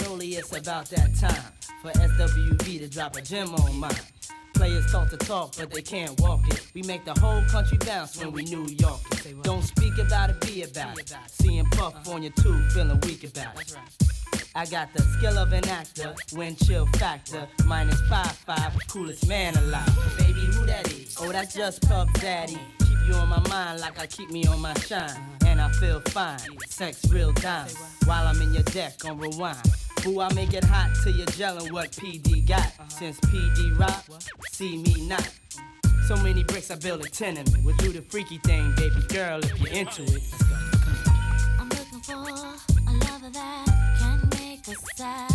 it's about that time for SWV to drop a gem on mine. Players talk to talk, but they can't walk it. We make the whole country bounce when we New York it. Don't speak about it, be about it. Seeing Puff on your tube, feeling weak about it. I got the skill of an actor, wind chill factor, minus five five, coolest man alive. Baby, who that is? Oh, that's just Puff Daddy. Keep you on my mind like I keep me on my shine, and I feel fine. Sex real dime while I'm in your deck on rewind. Boo, I make it hot till you're gelling what PD got. Since PD rock, see me not. So many bricks, I build a tenement. We'll do the freaky thing, baby girl, if you're into it. I'm looking for a lover that can make a sacrifice.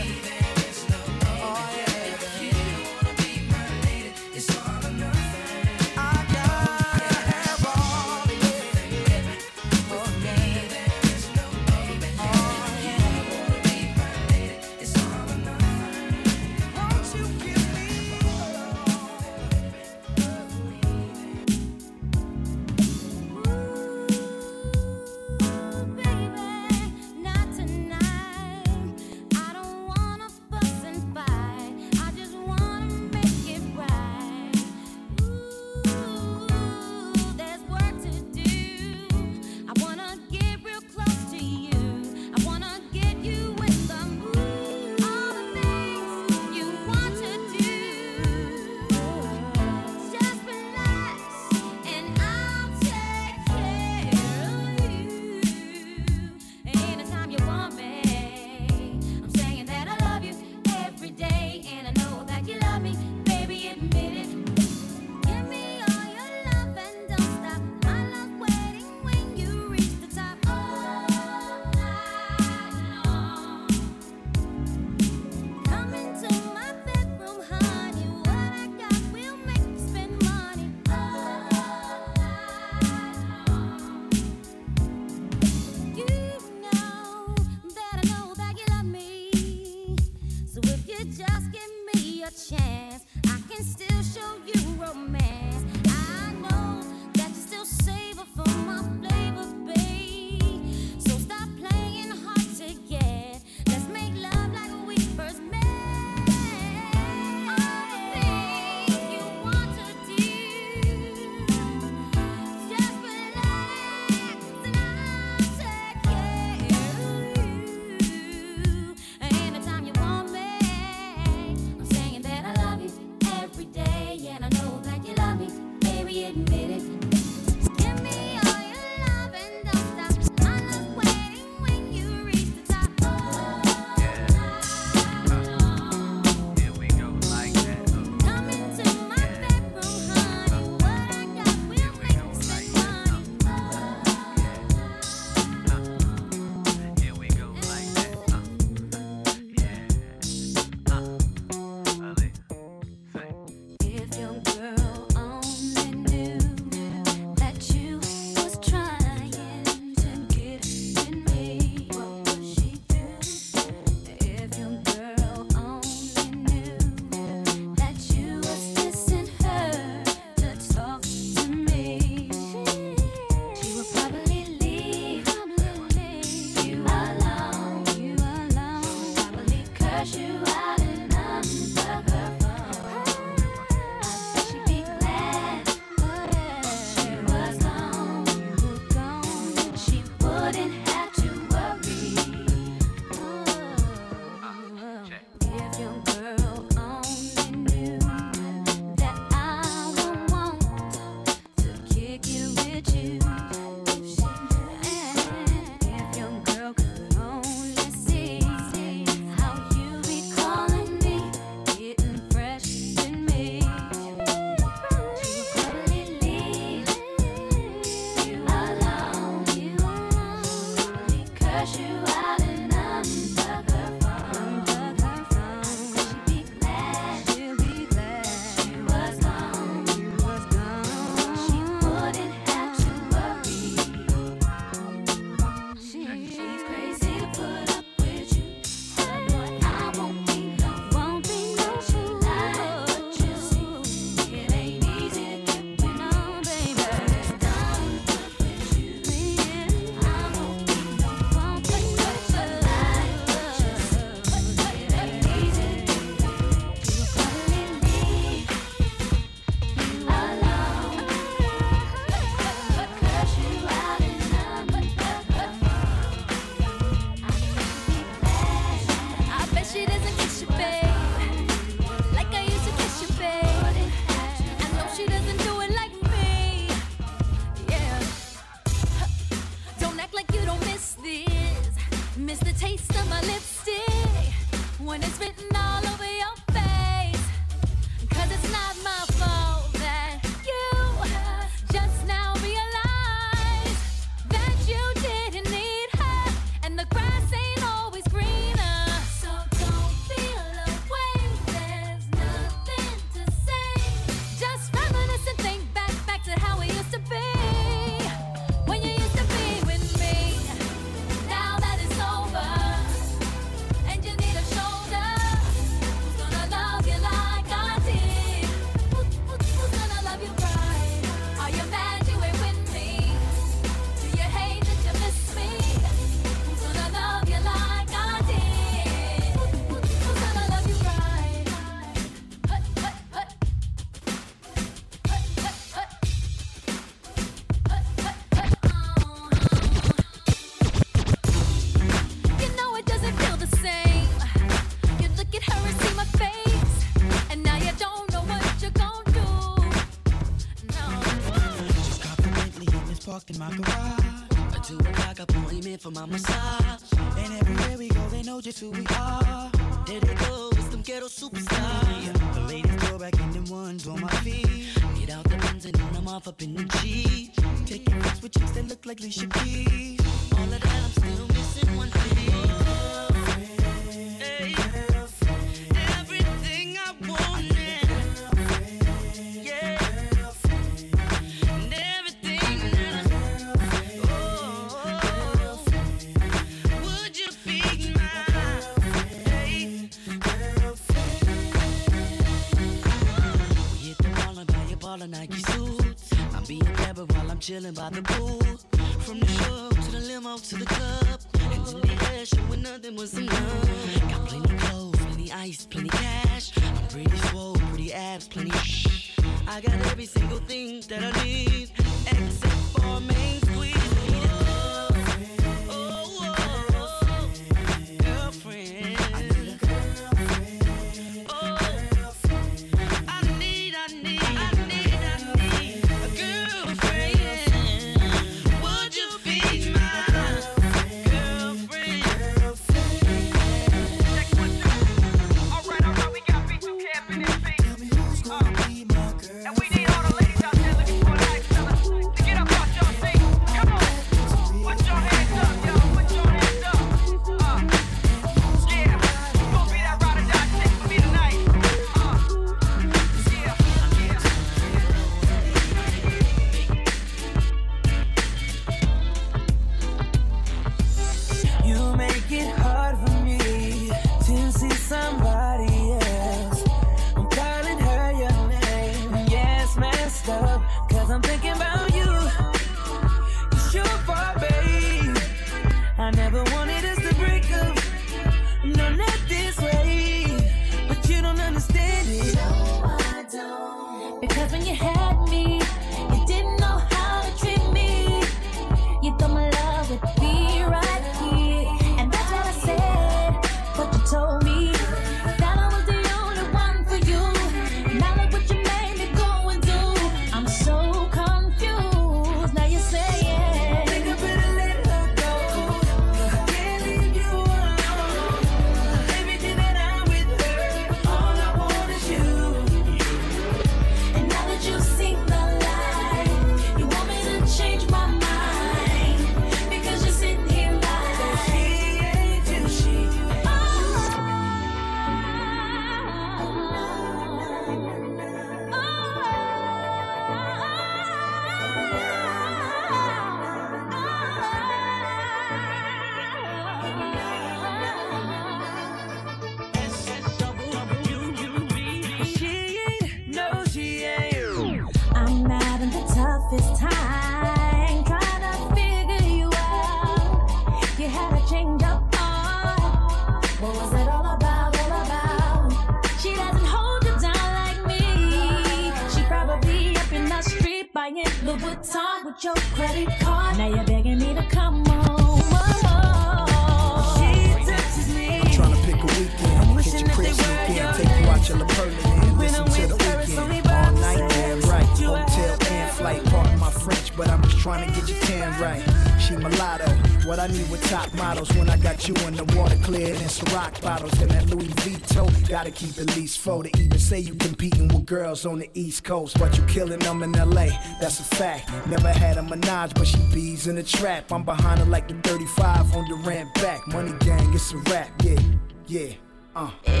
Keep at least four to even say you competing with girls on the East Coast, but you killing them in LA. That's a fact. Never had a menage, but she bees in the trap. I'm behind her like the 35 on the ramp back. Money gang, it's a rap, yeah, yeah. Uh.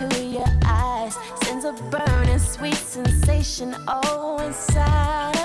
Into your eyes, sends a burning sweet sensation oh inside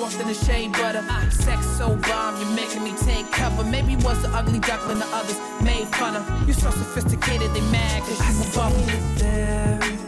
soft in the shea butter. Uh, sex so bomb, you're making me take cover. Maybe was the ugly duckling the others made fun of. You so sophisticated, they mad cause you above me. There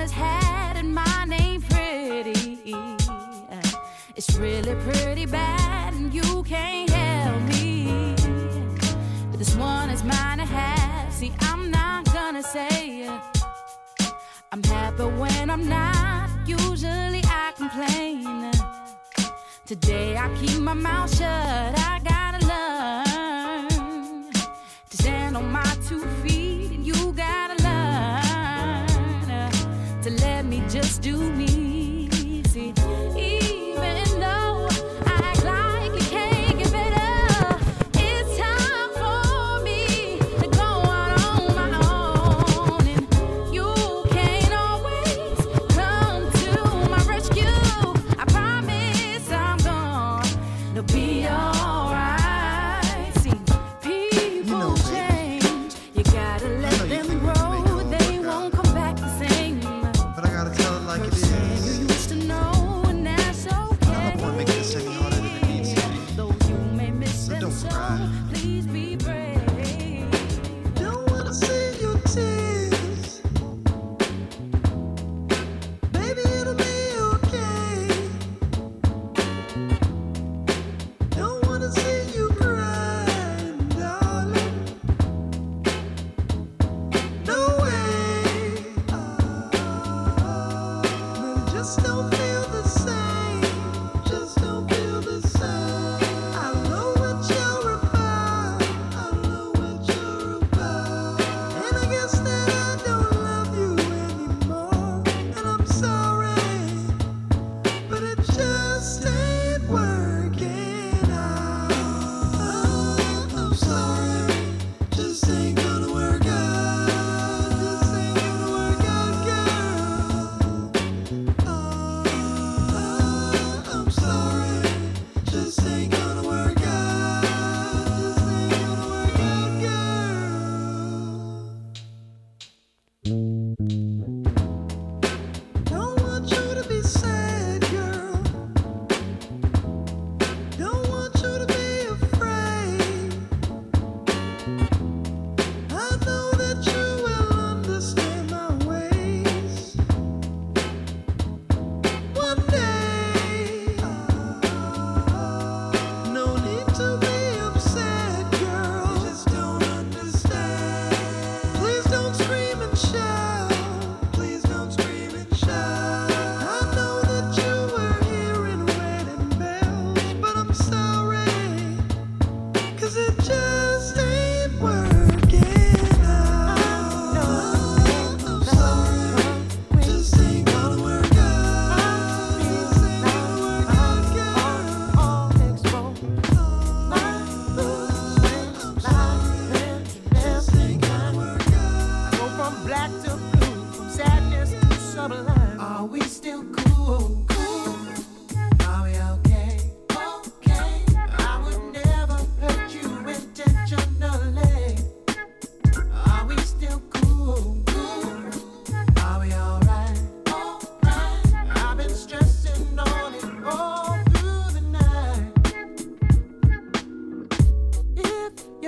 has had,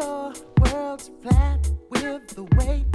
your world's flat with the weight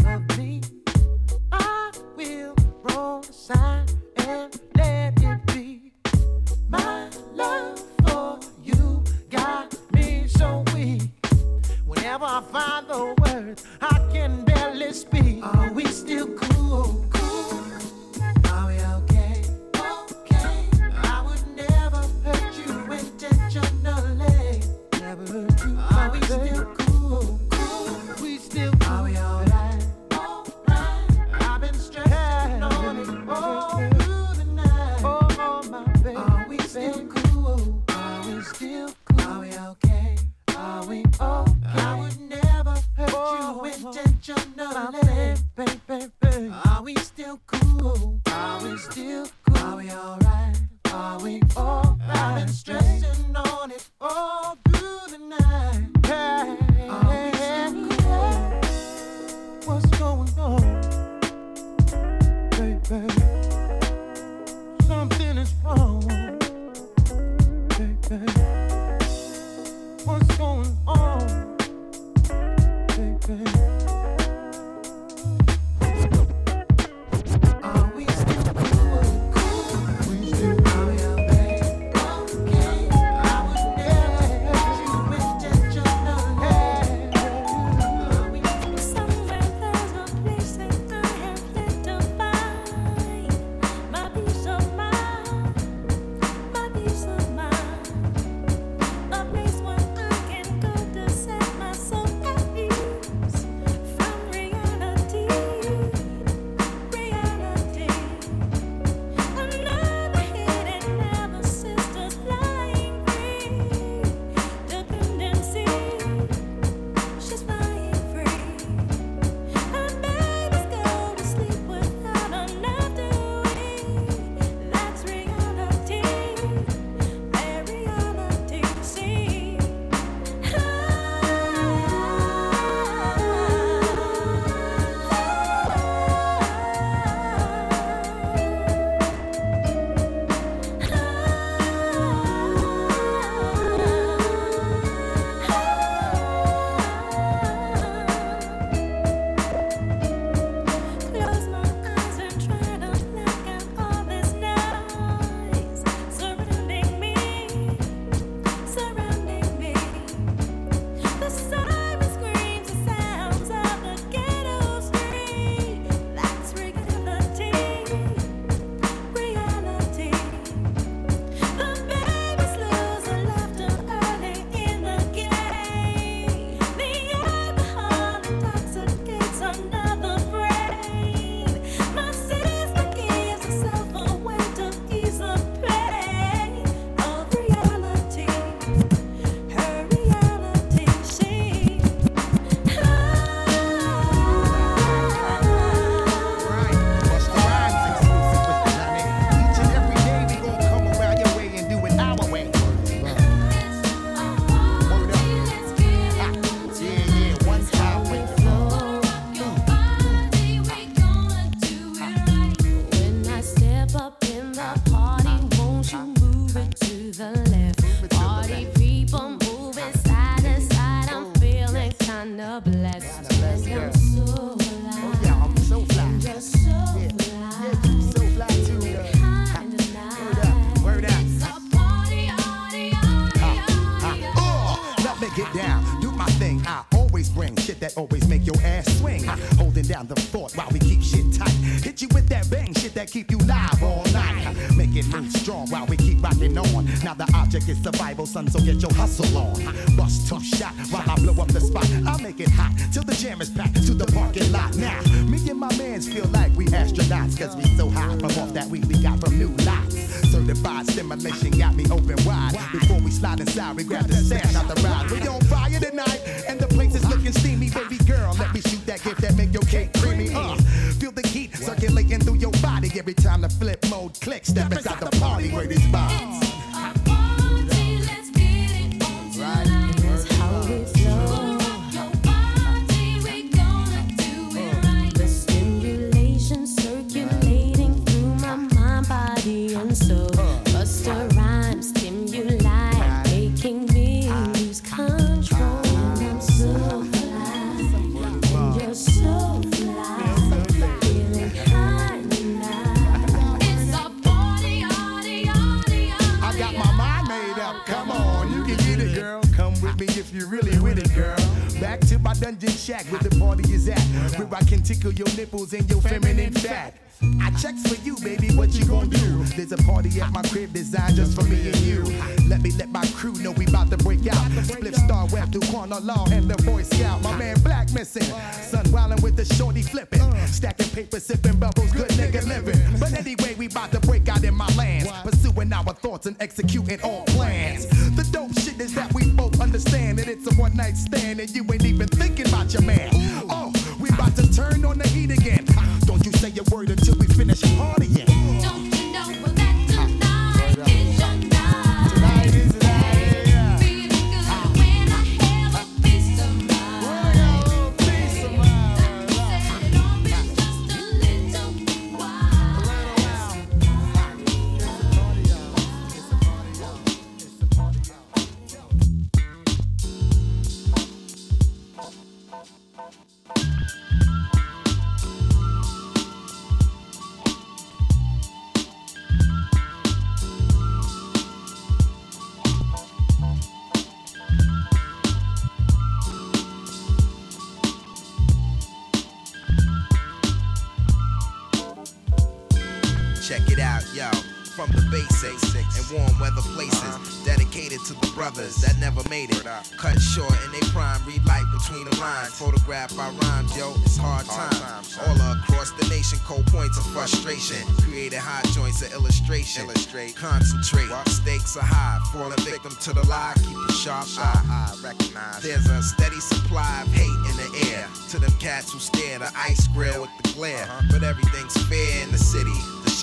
So get your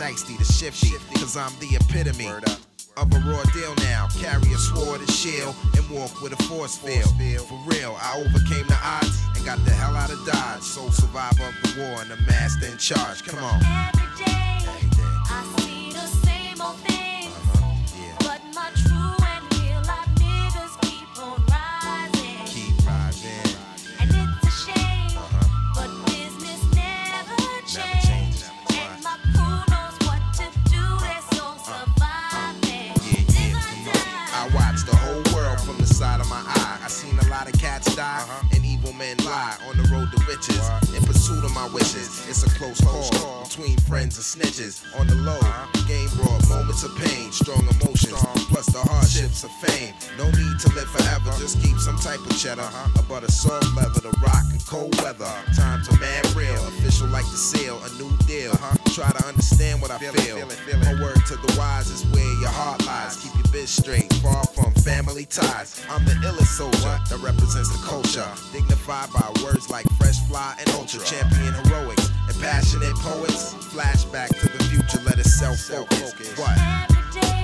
Shiesty to shifty, cause I'm the epitome. Of a raw deal now, carry a sword and shield and walk with a force field. For real, I overcame the odds and got the hell out of Dodge. Sole survivor of the war and the master in charge. Come on. It's a close call between friends and snitches. On the low, game brought moments of pain, strong emotions, plus the hardships of fame. No need to live forever, just keep some type of cheddar. About a soft leather to rock in cold weather. Time to man real, official like the seal, a new deal. Try to understand what I feel. My word to the wise is where your heart lies. Keep your bitch straight, far from family ties. I'm the illest soldier that represents the culture, dignified by words like fresh fly and ultra champion heroics and passionate poets. Flashback to the future, let it self focus. What?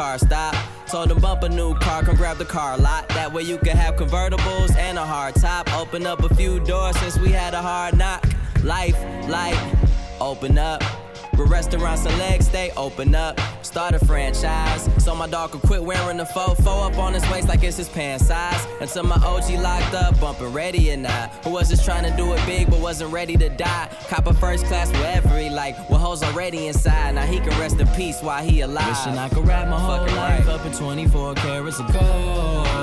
Car stopped. Told him bump a new car, come grab the car lot. That way you can have convertibles and a hard top. Open up a few doors since we had a hard knock. Life, light, open up. But restaurants and legs, they open up. Start a franchise. So my dog could quit wearing the faux up on his waist like it's his pants size. Until my OG locked up, bumping ready and I. Who was just trying to do it big but wasn't ready to die. Cop a first class wherever he like. With hoes already inside. Now he can rest in peace while he alive. Wishing I could wrap my whole life up in 24 carats of gold.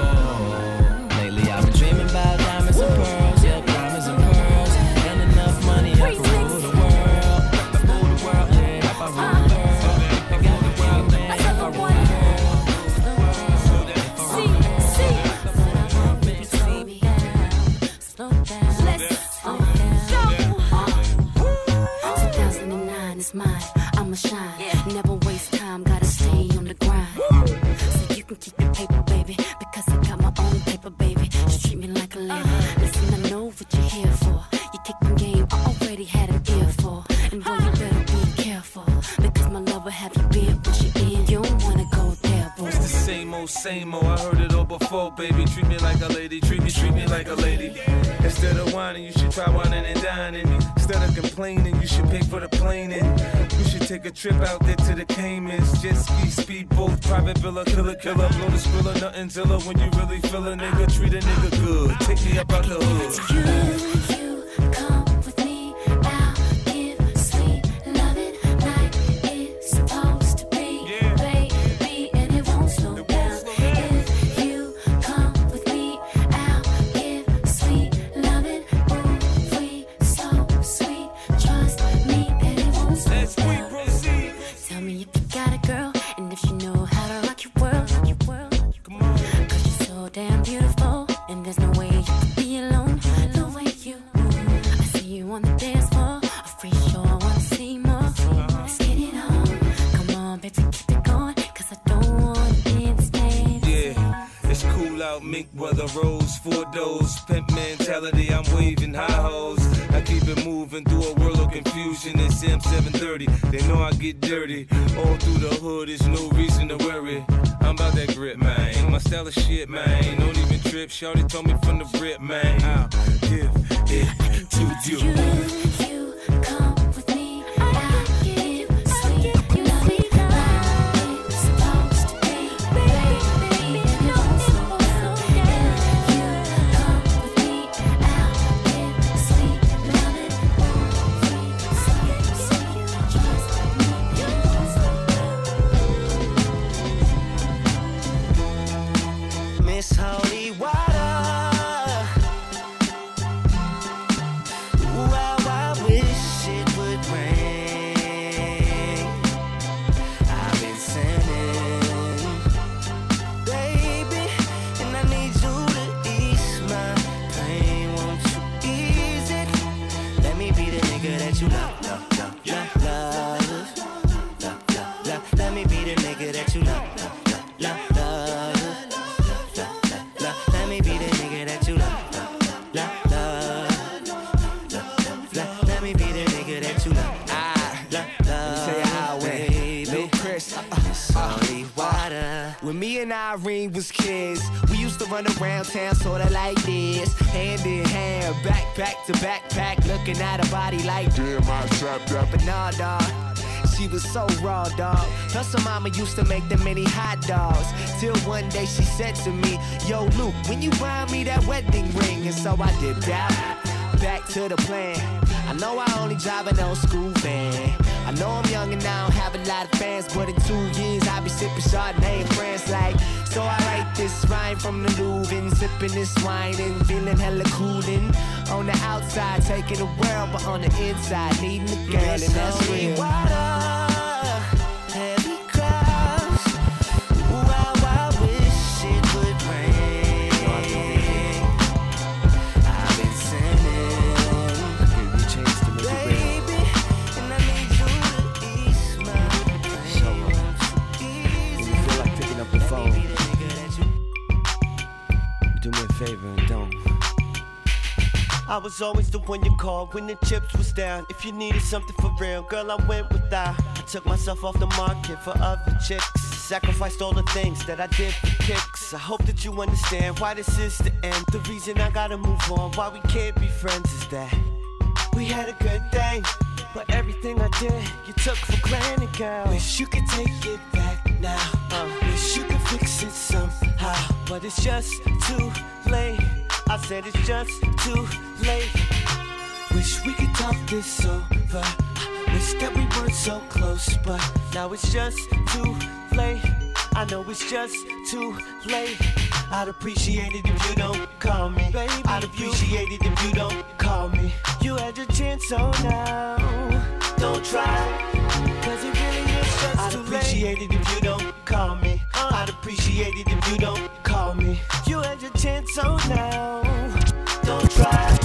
I'ma. Never waste time. Gotta stay on the grind. So you can keep your paper, baby. Because I got my own paper, baby. Just treat me like a lady. Listen, I know what you're here for. You kicking game. I already had an ear for. And boy, you better be careful. Because my love will have you bent when she in. You don't wanna go there, boy. It's the same old, same old. I heard it all before, baby. Treat me like a lady, treat me, treat me like a lady. Instead of whining, you should try whining and dining. Instead of complaining, you should pay for the plane. Take a trip out there to the Caymans. Jet ski, speed boat, private villa, killer, killer. Blow the skrilla, nothing zilla. When you really feel a nigga, treat a nigga good. Take me up out the hood. You, you mink weather rose, four doors, pimp mentality, I'm waving high hoes. I keep it moving through a world of confusion. It's M730, they know I get dirty. All through the hood, there's no reason to worry. I'm about that grip, man. My style of shit, man. Don't even trip. Shorty told me from the rip, man. I'll give it to you. Irene was kids, we used to run around town sorta like this. Hand in hand, backpack to backpack, looking at a body like damn, I strapped up. But nah, dawg. She was so raw, dog. Plus, her mama used to make them many hot dogs. Till one day she said to me, Yo, Luke, when you buy me that wedding ring? And so I dipped out. Back to the plan. I know I only drive an old school van. I know I'm young and I don't have a lot of fans, but in two years I'll be sipping Chardonnay in France like. So I write this rhyme from the Louvre and sipping this wine and feeling hella coolin'. On the outside, taking the world, but on the inside, needing a girl, and that's real. Water, I was always the one you called when the chips was down. If you needed something for real, girl, I went without. I took myself off the market for other chicks. Sacrificed all the things that I did for kicks. I hope that you understand why this is the end. The reason I gotta move on, why we can't be friends is that we had a good thing. But everything I did, you took for granted, girl. Wish you could take it back now. Uh, wish you could fix it somehow. But it's just too late. I said it's just too late. Wish we could talk this over. Wish that we weren't so close, but now it's just too late. I know it's just too late. I'd appreciate it if you don't call me. Baby, I'd appreciate it if you don't call me. You had your chance, so now don't try. Cause it really is just too late. I'd appreciate it if you don't call me. Uh, I'd appreciate it if you don't call me. You had your chance, so now don't try.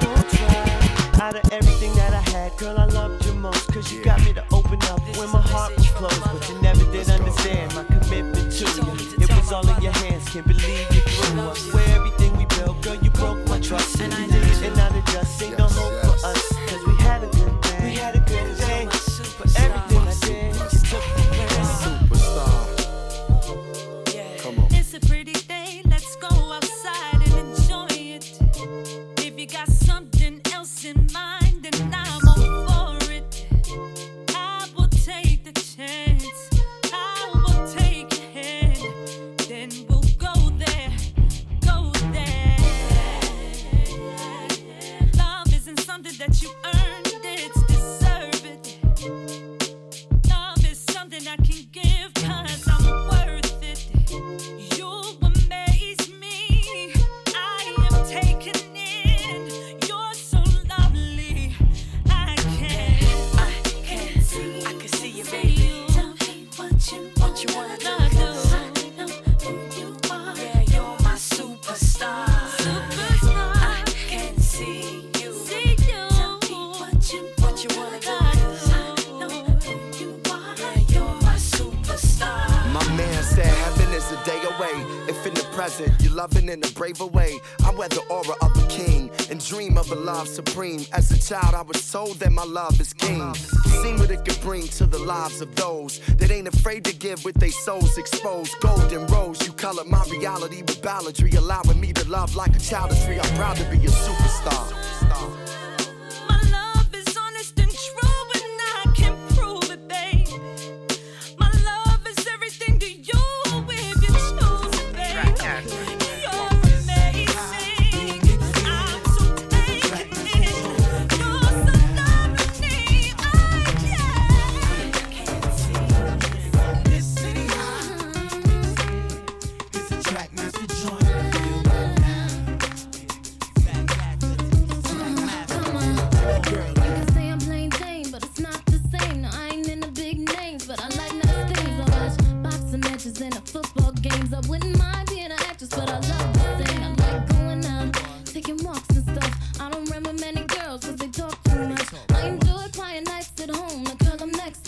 Don't try. Out of everything that I had, girl, I loved you most. Cause you got me to open up when my heart was closed. But you never did understand my commitment to you. It was all in your hands, can't believe you threw us. Where everything we built, girl, you broke my trust. And I did, and now there just ain't Told that my love is king. Seen what it could bring to the lives of those that ain't afraid to give with their souls exposed. Golden rose, you color my reality with balladry, allowing me to love like a child is free. I'm proud to be a superstar.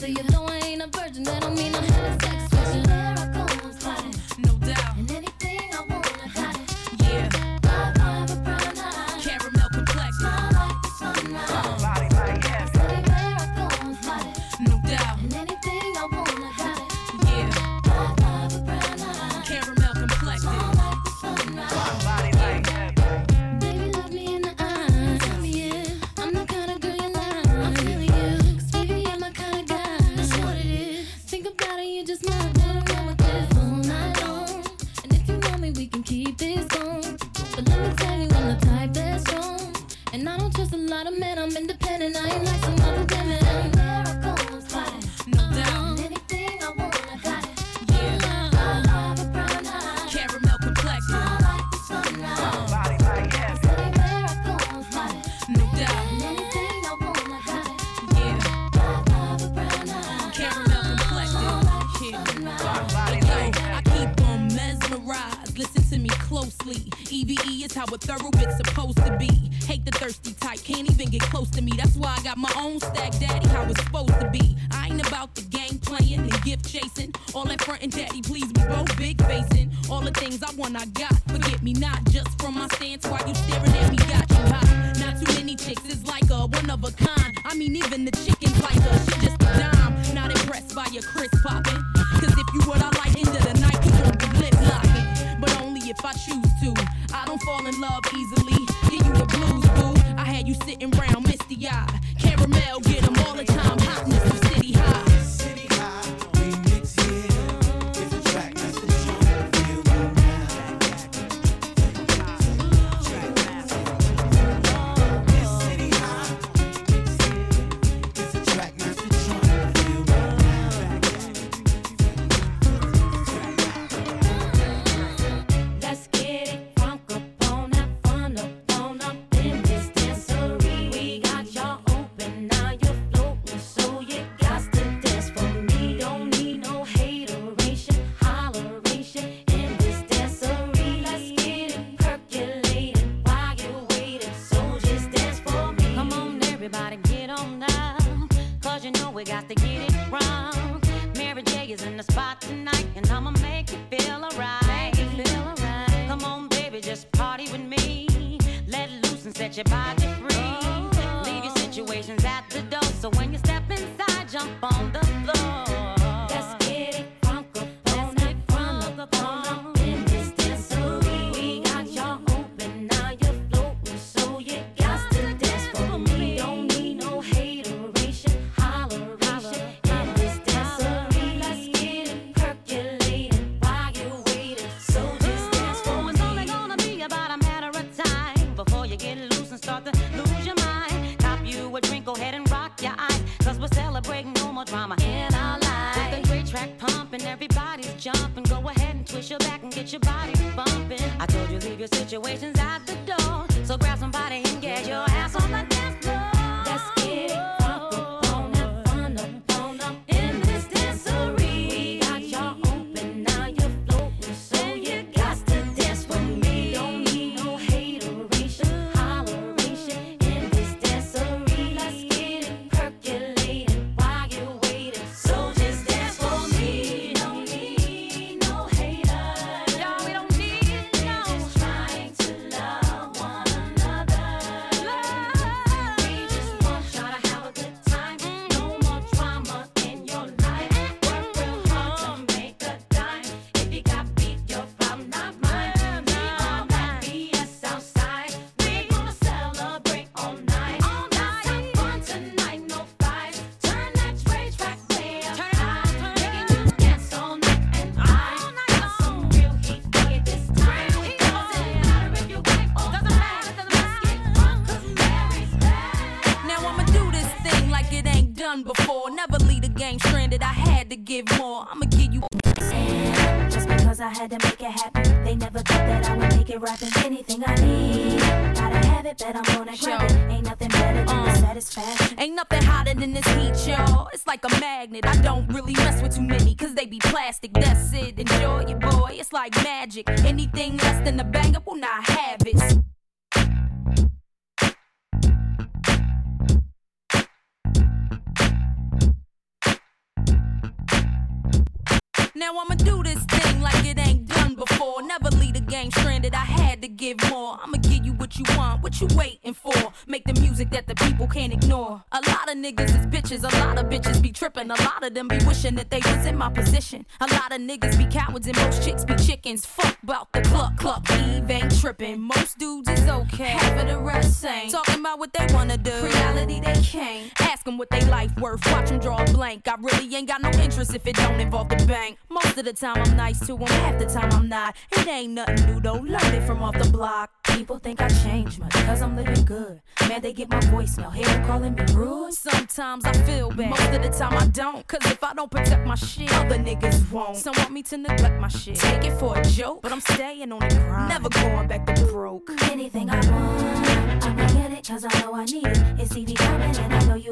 To you, though situations to them, half the time I'm not. It ain't nothing new though, learned it from off the block. People think I changed much, cause I'm living good. Man, they get my voicemail, hear them calling me rude. Sometimes I feel bad, most of the time I don't. Cause if I don't protect my shit, other niggas won't. Some want me to neglect my shit, take it for a joke, but I'm staying on the grind. Never going back to broke. Anything I want, I'ma get it, cause I know I need it. It's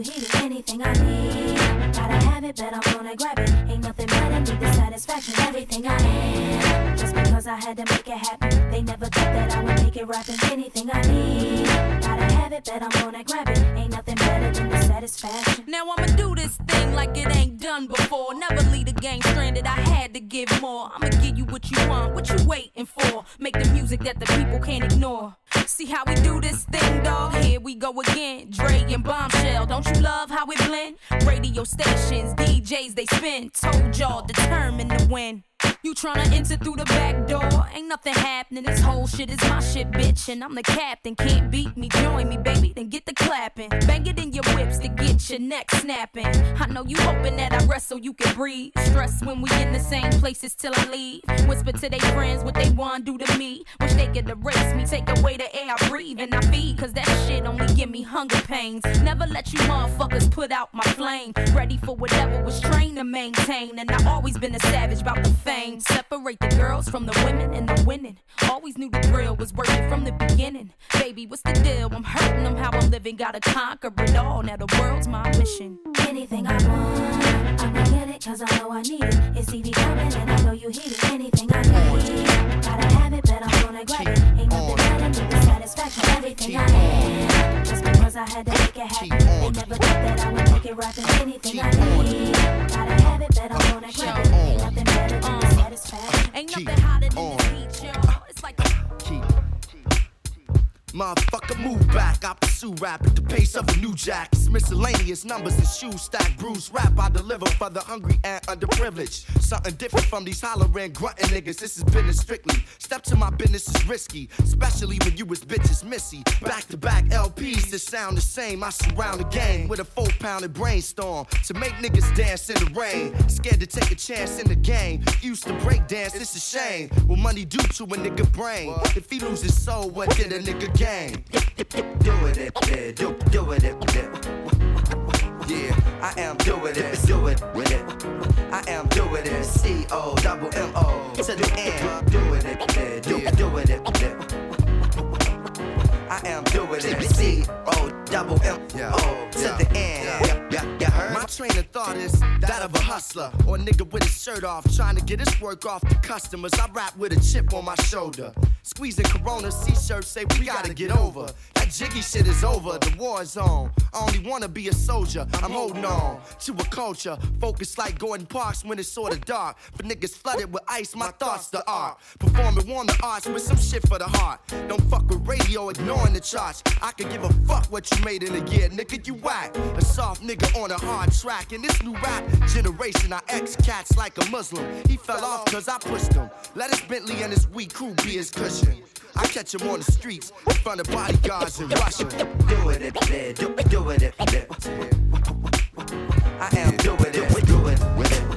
you hear me? Anything I need. Gotta have it, but I'm gonna grab it. Ain't nothing better, need the satisfaction, everything I am. Just because I had to make it happen, they never thought that I would make it rapping. Anything I need. Gotta have it, but I'm gonna grab it. Ain't nothing better than the satisfaction. Now I'ma do this thing like it ain't done before. Never leave the game stranded. I had to give more. I'ma give you what you want. What you waiting for? Make the music that the people can't ignore. See how we do this thing, dog? Here we go again. Dre and Bombshell. Don't you love how we blend? Radio stations, DJs, they spin. Told y'all determined to win. You tryna enter through the back door? Ain't nothing happening. This whole shit is my shit, bitch. And I'm the captain. Can't beat me. Join me, baby. Then get the clapping. Bang it in your whips to get your neck snapping. I know you hoping that I rest so you can breathe. Stress when we in the same places till I leave. Whisper to they friends what they want to do to me. Wish they could erase me. Take away the air I breathe and I feed. Cause that shit only give me hunger pains. Never let you motherfuckers put out my flame. Ready for whatever was trained to maintain. And I always been a savage about the fame. Separate the girls from the women and the winning. Always knew the thrill was it from the beginning. Baby, what's the deal? I'm hurting them how I'm living. Gotta conquer it all. Now the world's my mission. Anything I want, I'ma get it cause I know I need it. It's TV coming and I know you hear it. Anything I need, gotta have it, but I'm gonna grab it. Ain't nothing better than the satisfaction. Everything I am, because I had to make it happen. They never thought that I would make it rapping. Anything I need, gotta have it, bet I'm gonna grab it. Ain't nothing better than the satisfaction. Ain't nothing hotter than this heat, y'all. It's like Keep. Motherfucker, move back. I pursue rap at the pace of a new jack. It's miscellaneous numbers and shoes stack. Bruce rap I deliver for the hungry and underprivileged. Something different from these hollering, grunting niggas. This is business strictly. Step to my business is risky, especially when you was bitches missy. Back to back LPs that sound the same. I surround the game with a four pounded brainstorm to make niggas dance in the rain. Scared to take a chance in the game. Used to break dance, it's a shame. What money do to a nigga brain? If he lose his soul, what did a nigga gain? Do it, it, it, do, do it, it, it. Yeah, I am doing it, do it with it. I am doing it, C O double M O to the end. Doing it, it, do, doing it, it. I am doing it, C O double M O to the end. Heard? My train of thought is that of a hustler or a nigga with his shirt off, trying to get his work off to customers. I rap with a chip on my shoulder, squeezing Corona C-shirts. Say we gotta get over. That jiggy shit is over. The war is on. I only wanna be a soldier. I'm holding on to a culture focused like Gordon Parks when it's sorta dark. For niggas flooded with ice, my thoughts the art. Performing warm the arts with some shit for the heart. Don't fuck with radio, ignoring the charts. I could give a fuck what you made in a year, nigga. You whack. A soft nigga on a hard track. In this new rap generation, I ex cats like a Muslim. He fell off cause I pushed him. Let his Bentley and his weak crew be his cushion. I catch him on the streets in front of bodyguards in Russia. Do it, it, it, do, do it, it. I am doing it, do it it.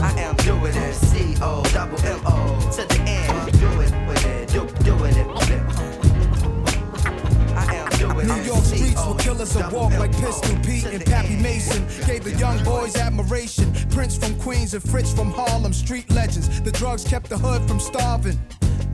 I am doing it, C O double M young boys admiration. Prince from Queens and Fritz from Harlem, street legends. The drugs kept the hood from starving.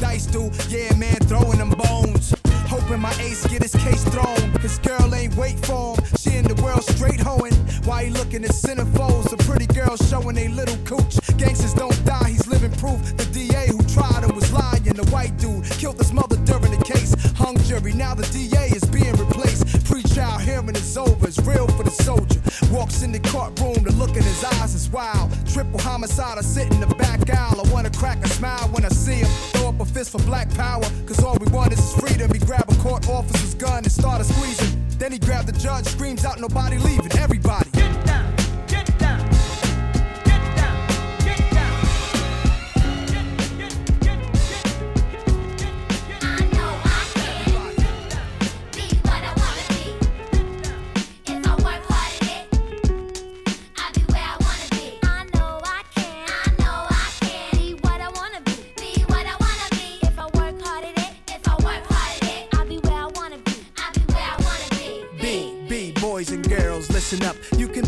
dice do. Yeah, man, throwing them bones. Hoping my ace get his case thrown. His girl ain't wait for him. She in the world straight hoeing. Why he looking at centerfolds? The pretty girls showing they little cooch. Gangsters don't die, he's living proof. The DA who tried him was lying. The white dude killed his mother during the case. Hung jury, now the DA is being replaced. Pre-trial hearing is over, it's real for the soldier. Walks in the courtroom, the look in his eyes is wild. Triple homicide, I sit in the back aisle. I wanna crack a smile when I see him. Throw up a fist for black power, cause all we want is freedom. He grab a court officer's gun and started squeezing. Then he grabbed the judge, screams out, nobody leaving, everybody. Listen up. You can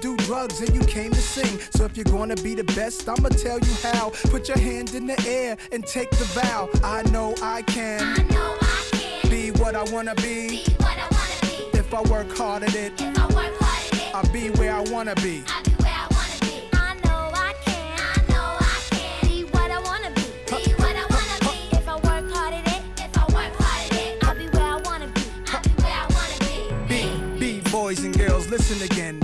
do drugs and you came to sing. So if you're gonna be the best, I'ma tell you how. Put your hand in the air and take the vow. I know I can. I know I can. Be what I wanna be. Be what I wanna be. If I work hard at it. If I work hard at it. I'll be where I wanna be. I'll be where I wanna be. I know I can. I know I can. Be what I wanna be. Be what I wanna be. If I work hard at it. If I work hard at it. I'll be where I wanna be. I'll be where I wanna be. B, B boys and girls, listen again.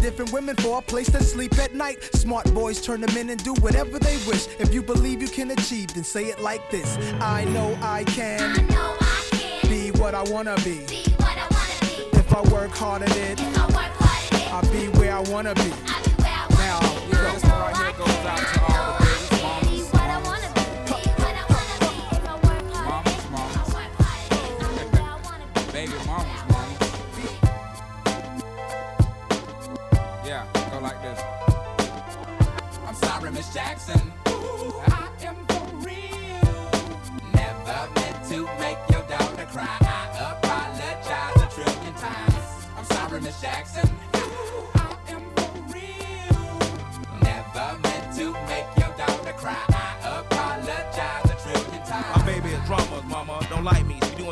different women for a place to sleep at night. Smart boys turn them in and do whatever they wish. If you believe you can achieve, then say it like this I know I can. I know I can. Be what I wanna be. Be what I wanna be. If I work hard at it, If I work hard at it. I'll be where I wanna be. I'll be where I wanna Now, be. you know, I know I can. Be Jackson. I am for real. Never meant to make your daughter cry. I apologize a trillion times. My baby is drama, mama. Don't like me.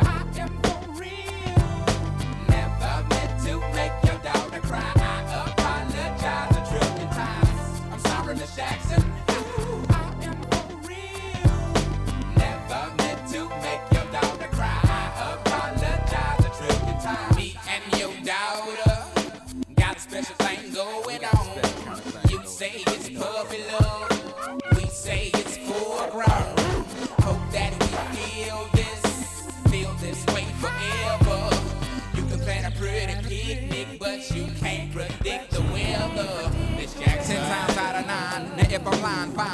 I am for real. Never meant to make your daughter cry. I apologize a trillion times. Me and your daughter got a special thing going on. You say lying, fine.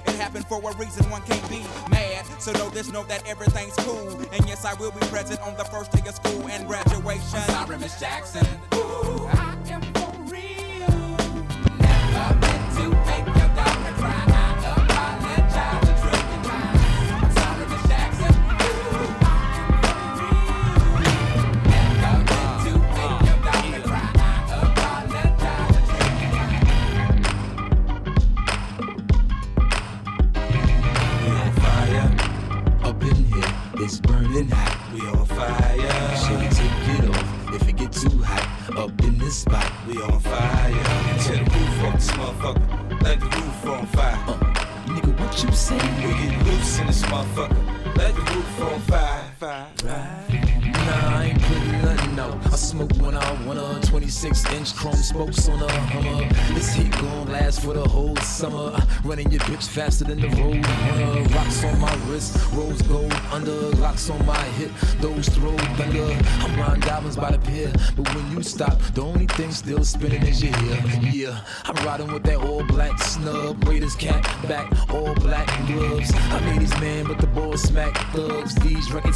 It happened for a reason, one can't be mad. So know this, know that everything's cool. And yes, I will be present on the first day of school and graduation. I'm sorry, Miss Jackson. Ooh, I am for real. Never meant to make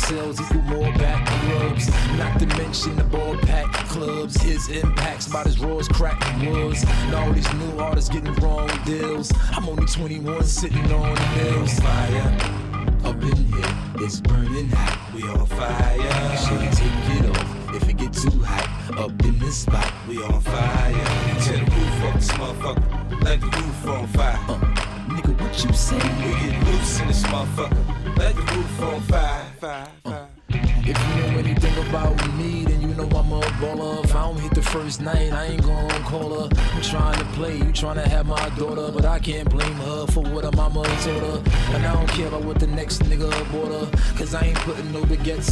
sales equal more back rubs. Not to mention the ball pack clubs. His impacts about as raw as crack. And all these new artists getting wrong deals. I'm only 21 sitting on the hills. Fire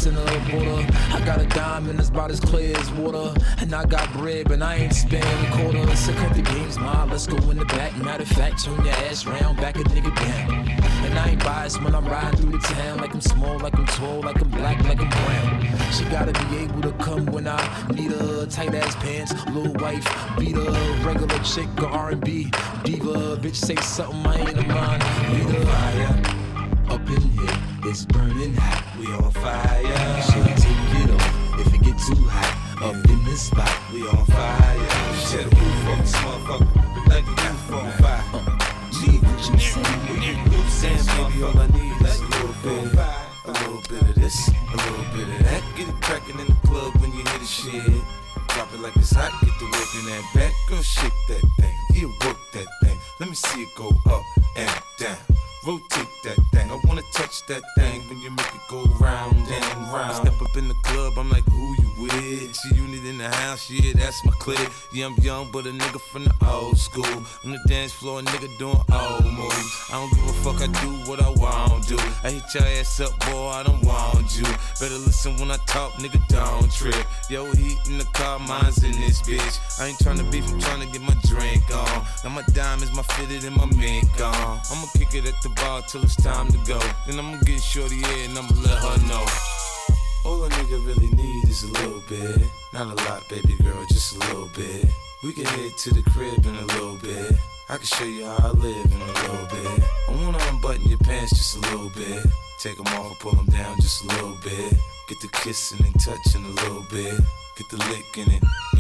in her border. I got a diamond that's about as clear as water, and I got bread, but I ain't spending a quarter. So cut the games, ma, let's go in the back. Matter of fact, turn your ass round, back a nigga down. And I ain't biased when I'm riding through the town, like I'm small, like I'm tall, like I'm black, like I'm brown. She gotta be able to come when I need her. Tight ass pants, little wife, beat her. Regular chick or R&B diva. Bitch say something Yeah, I'm young, but a nigga from the old school. On the dance floor, a nigga doing old moves. I don't give a fuck, I do what I want to. I hit your ass up, boy, I don't want you. Better listen when I talk, nigga, don't trip. Yo, heat in the car, mine's in this bitch. I ain't tryna beef, I'm tryna get my drink on. Now my diamonds, my fitted, and my mink on. I'ma kick it at the bar till it's time to go. Then I'ma get shorty here and I'ma let her know. All a nigga really need is a little bit. Not a lot, baby girl, just a little bit. We can head to the crib in a little bit. I can show you how I live in a little bit. I wanna unbutton your pants just a little bit. Take them off, pull them down just a little bit. Get the kissing and touching a little bit. Get the licking it in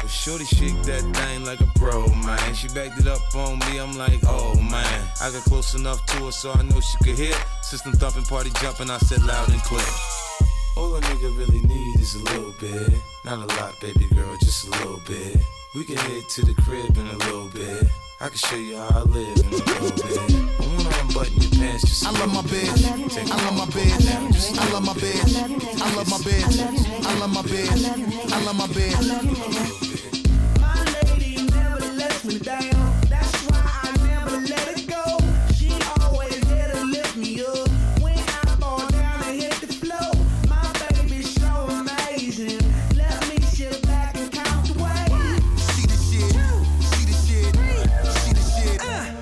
But Shorty shake that thing like a pro, man. She backed it up on me, I'm like, oh man. I got close enough to her so I know she could hear. System thumping, party jumping, I said loud and clear. All a nigga really need is a little bit. Not a lot, baby girl, just a little bit. We can head to the crib in a little bit. I can show you how I live in a little bit. I wanna unbutton your pants just I love my bitch. I love my bitch. I love my bitch. I love my bitch. I love my bitch. I love my bitch. My lady never lets me down. That's why I never let it go. She always there to lift me up. When I fall down and hit the floor, my baby's so amazing. Let me sit back and count the ways. She the shit. She the shit. She the shit.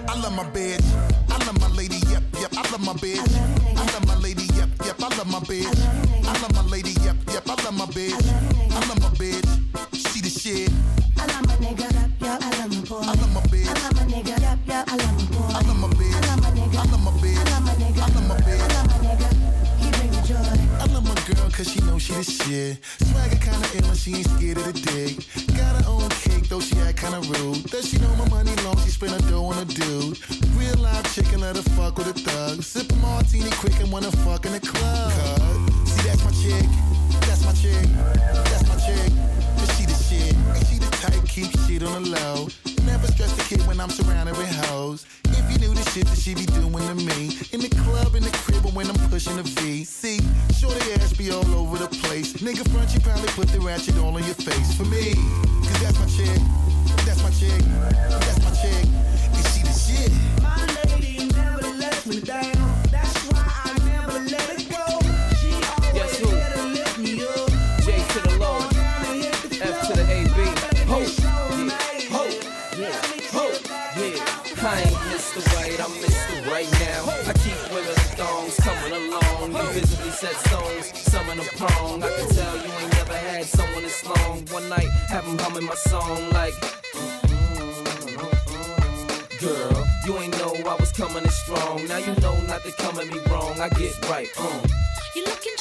I love my bitch. I love my lady. Yep, yep. I love my bitch. I love my lady. Yep, yep. I love my bitch. I love my lady. Yep, yep. I love my bitch. I love my bitch. She the shit. I love my boy. I love my bitch. I love my nigga, I love my bitch. I love my nigga, I love my nigga, he bring me joy. I love my girl cause she know she the shit. Swagger kinda ill and she ain't scared of the dick. Got her own cake though she act kinda rude. Does she know my money long? She spend her dough on a dude. Real live chicken, let her fuck with a thug. Sip a martini quick and wanna fuck in the club. See, that's my chick. That's my chick. That's my chick. Keep shit on the low. Never stress the kid when I'm surrounded with hoes. If you knew the shit that she be doing to me. In the club, in the crib, or when I'm pushing the V. See, shorty ass be all over the place. Nigga front, she probably put the ratchet all on your face. For me, cause that's my chick. That's my chick. That's my chick. And she the shit. My lady never lets me down. I ain't Mr. Right, I'm Mr. Right now. I keep women thongs coming along. You visibly set stones, some of them prong. I can tell you ain't never had someone this long. One night, have 'em humming my song like. Girl, you ain't know I was coming in strong. Now you know not to come at me wrong. I get right, um. You're looking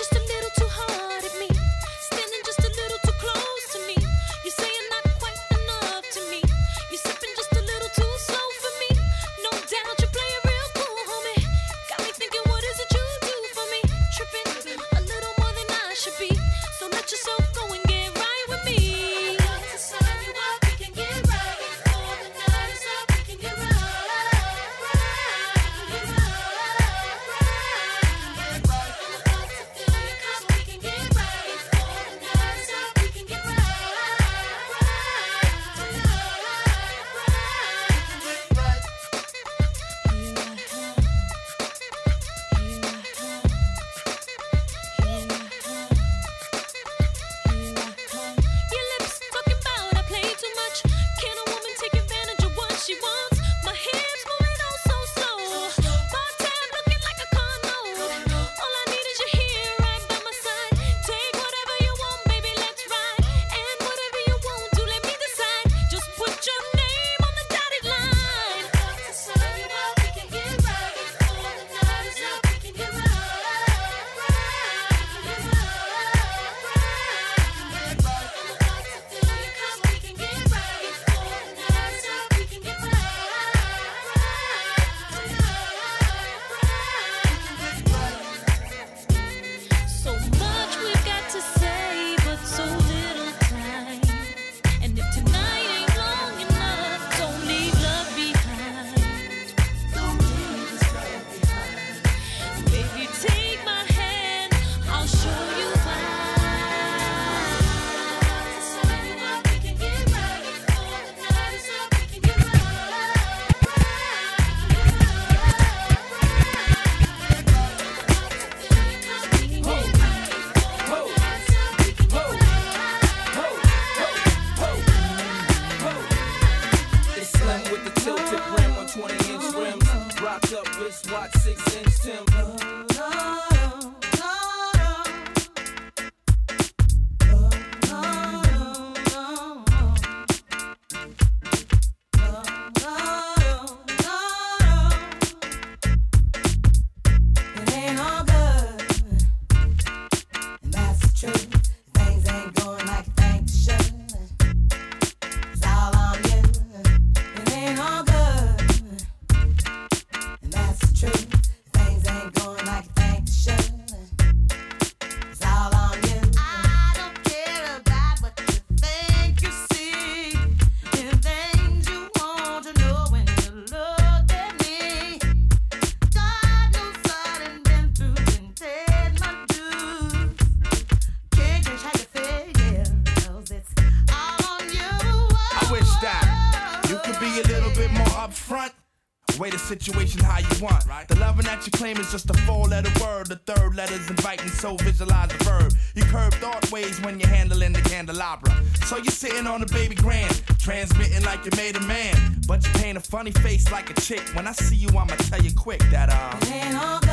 so visualize the verb. You curve thought ways when you're handling the candelabra. So you're sitting on a baby grand, transmitting like you made a man. But you paint a funny face like a chick. When I see you, I'ma tell you quick that, uh. It ain't all good,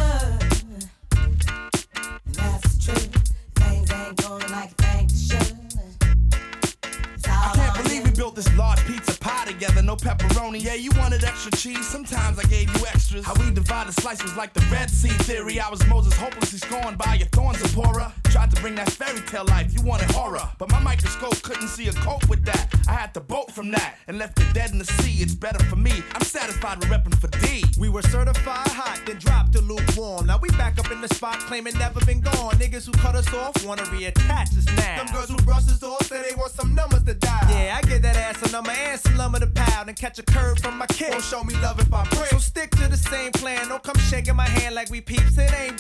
and that's the truth. Things ain't going like they should. I can't believe we built this large pizza pie together, no pepperoni. Yeah, you wanted extra cheese, sometimes I gave you extras. How we divided slice was like the Red Sea theory. I was Moses hopelessly scorned by tale life, you wanted horror. But my microscope couldn't see a cope with that. I had to bolt from that and left it dead in the sea. It's better for me. I'm satisfied with repping for D. We were certified hot, then dropped to lukewarm. Now we back up in the spot claiming never been gone. Niggas who cut us off wanna reattach us now. Them girls who brush us off say they want some numbers to dial. Yeah, I get that ass a number and some lumber to pound and catch a curve from my kid. Don't show me love if I break. So stick to the same plan. Don't come shaking my hand like we peeps. It ain't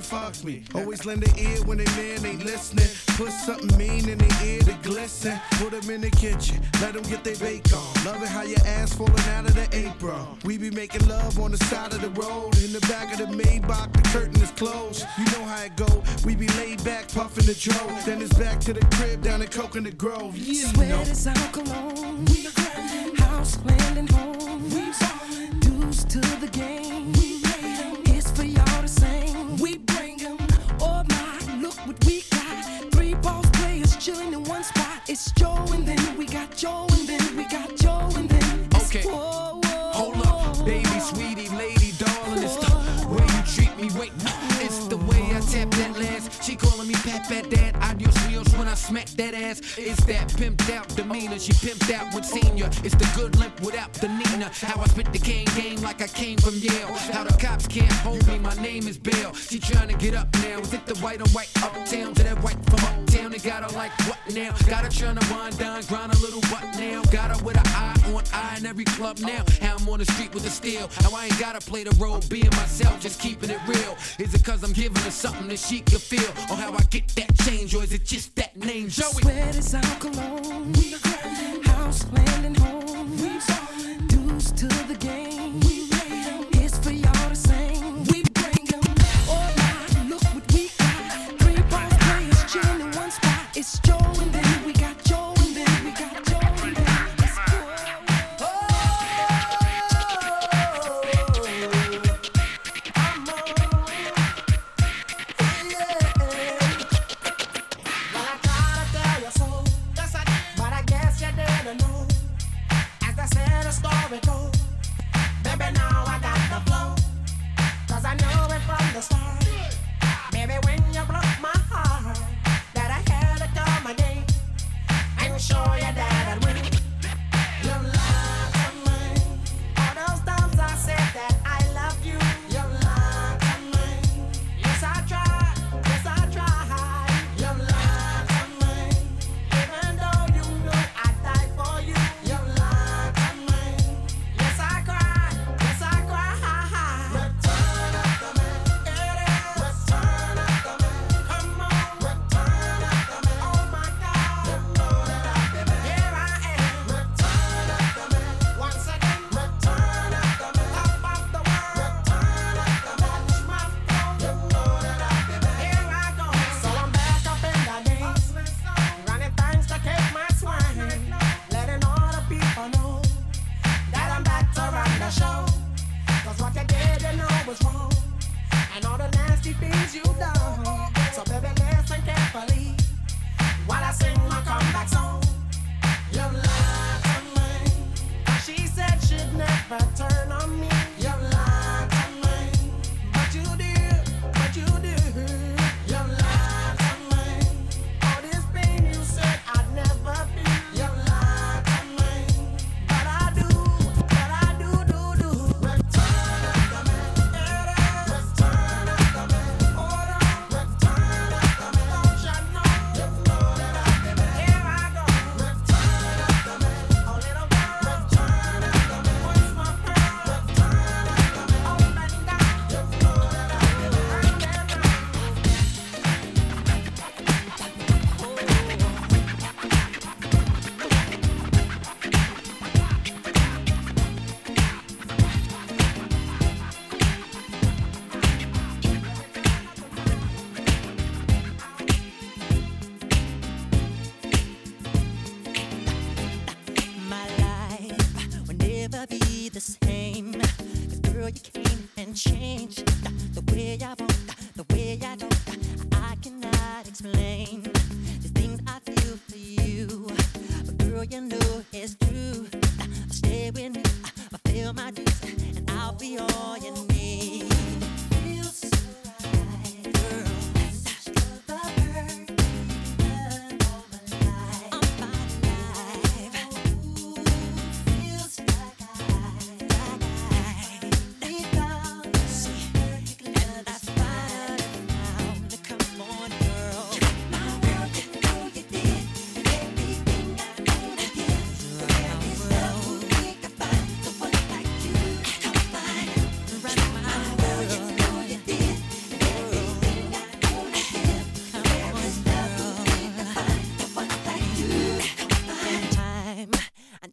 the wanna fuck me. Always lend an ear when they man ain't listening. Put something mean in their ear to glisten. Put them in the kitchen, let them get their bake on. Love it how your ass falling out of the apron. We be making love on the side of the road. In the back of the Maybach, the curtain is closed. You know how it go. We be laid back, puffing the dro. Then it's back to the crib down in Coconut Grove. You know. Sweat is our cologne. We House, land, and home. Dues to the game. It's chilling in one spot. It's Joe and then we got Joe and then we got Joe and then Okay. whoa, whoa. Hold up, baby, sweetie, lady, darling. It's the way you treat me. Wait, it's the way I tap that last. She calling me Pat Pat Dad. Adios, rios when I smack that ass. It's that pimped out demeanor. She pimped out with senior. It's the good limp without the Nina. How I spit the cane game like I came from Yale. How the cops can't hold me. My name is Bill. She trying to get up now. Is it the white on white uptown to that white from uptown? They got her like what now? Got her trying to wind down, grind a little what now. Got her with an eye on eye in every club now. How I'm on the street with the steel. How I ain't gotta play the role, being myself, just keeping it real. Is it cause I'm giving her something that she can feel? Or how I get that change? Or is it just that name, Joey? Sweat is our cologne. House, land, and home. Dues to the game.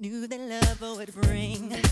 knew that love would bring.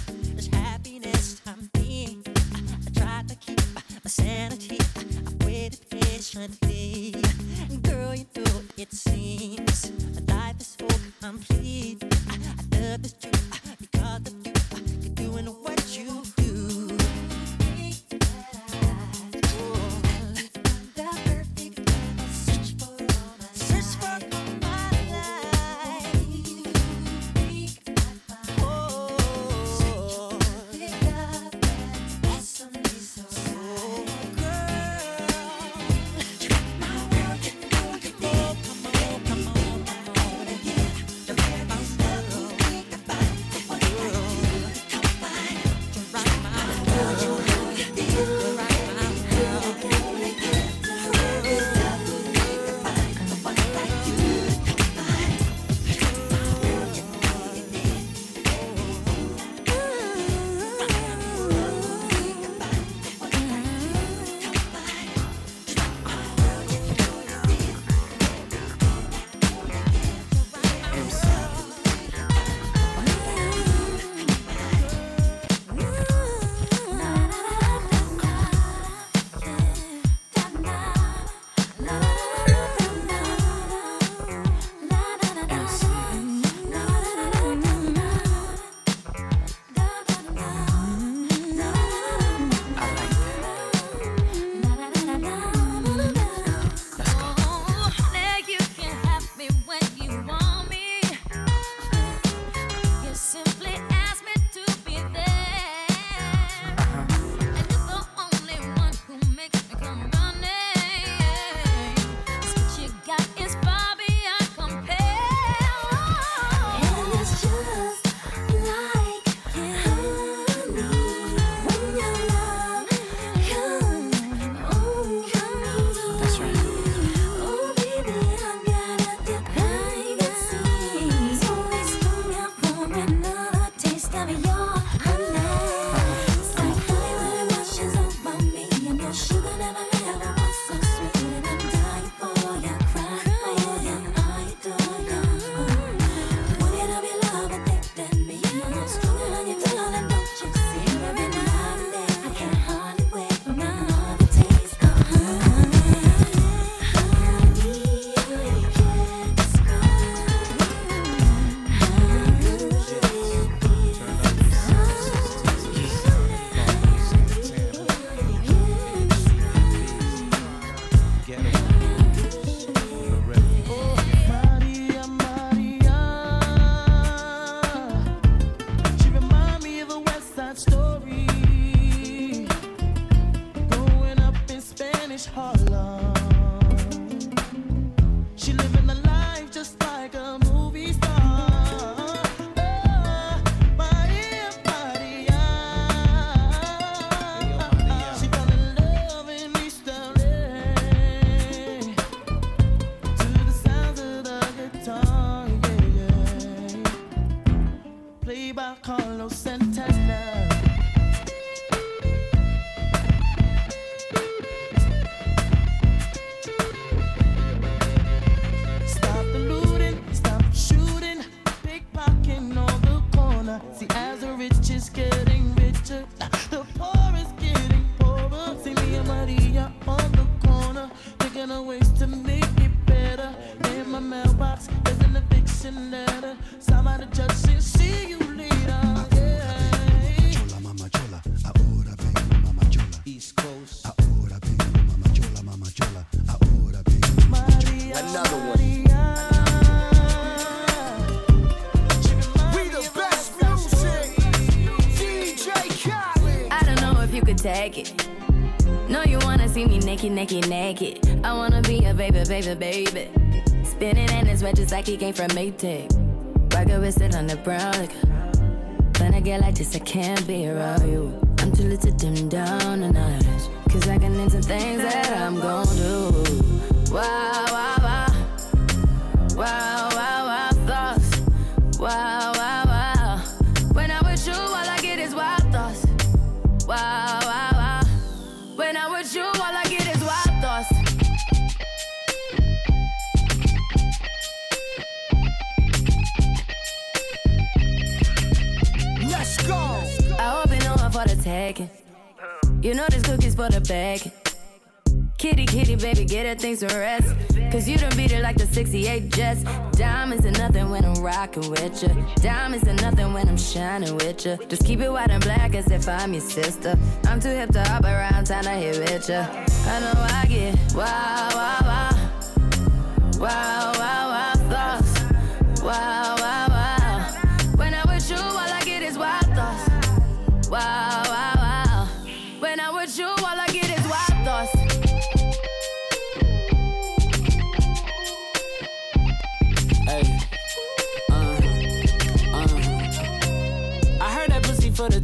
heart. naked, naked. I wanna be a baby, baby, baby. Spinning in his red just like he came from Maytag. Rocket with it on the brown. Like, when I get like this, I can't be around you. I'm too little to dim down. let things rest. Cause you done beat it like the 68 Jets. Diamonds are nothing when I'm rocking with ya. Diamonds are nothing when I'm shining with ya. Just keep it white and black as if I'm your sister. I'm too hip to hop around, time to hit with ya. I know I get wild, wild, wild, wild.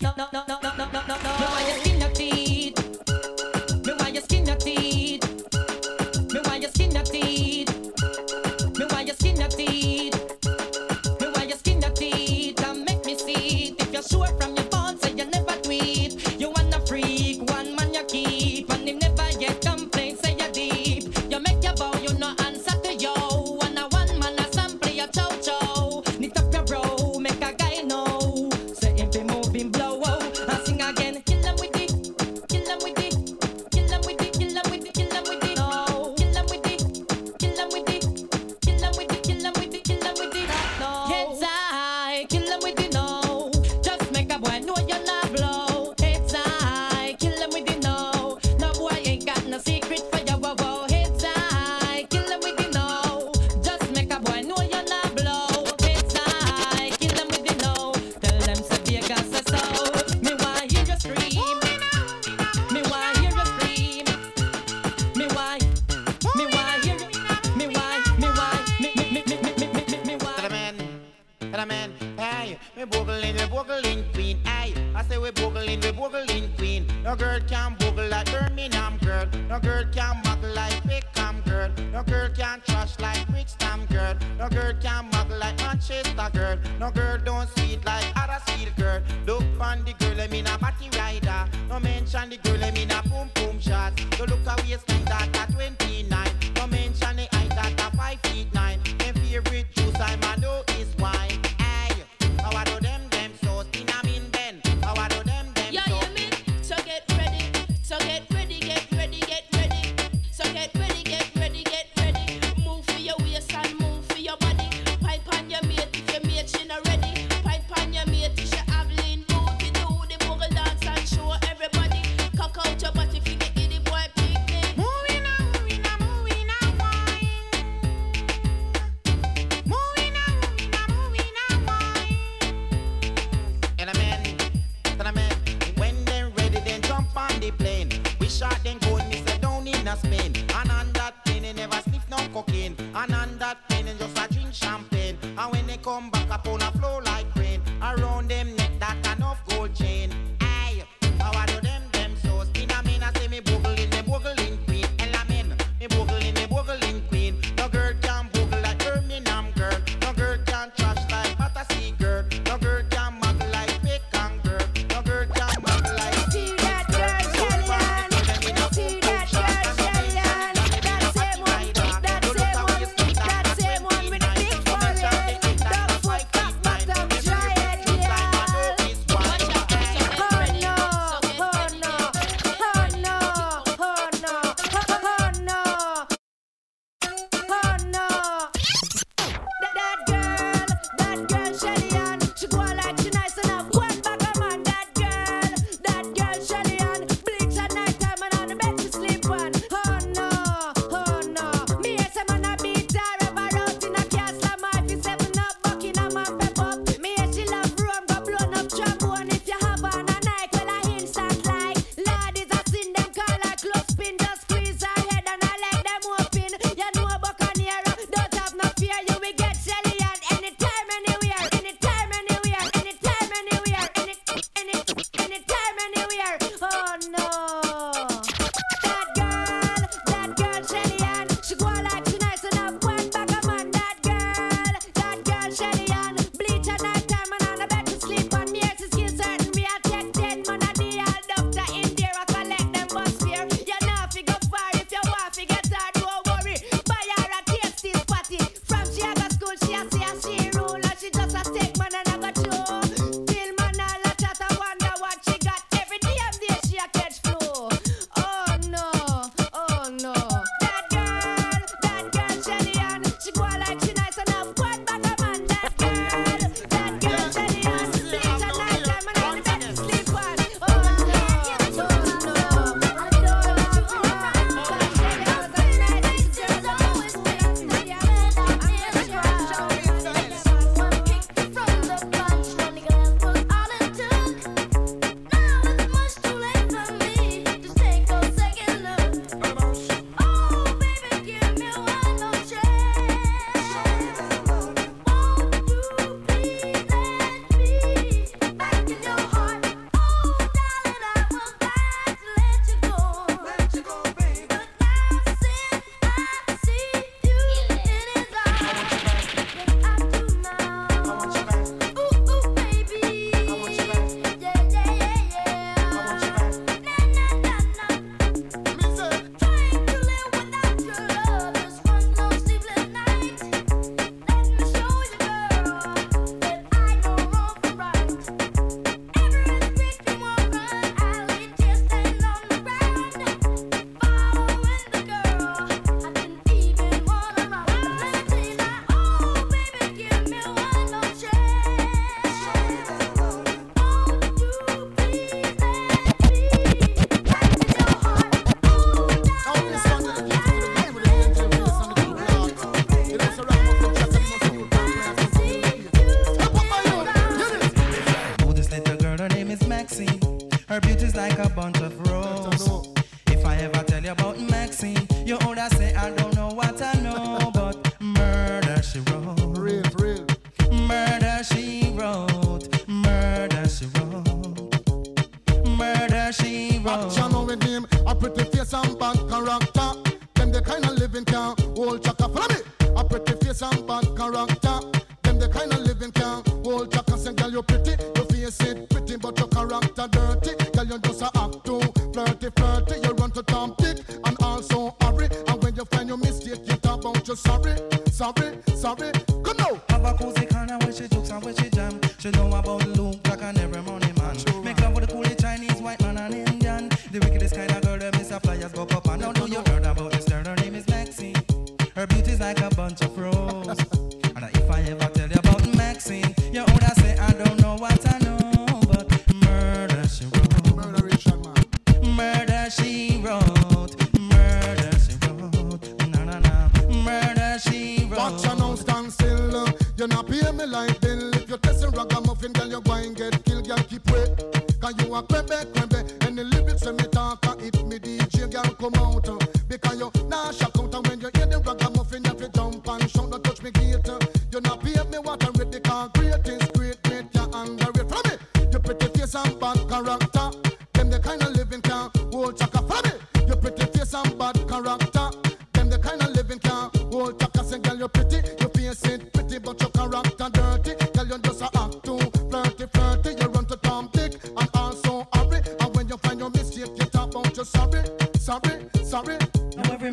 No, no, no, no.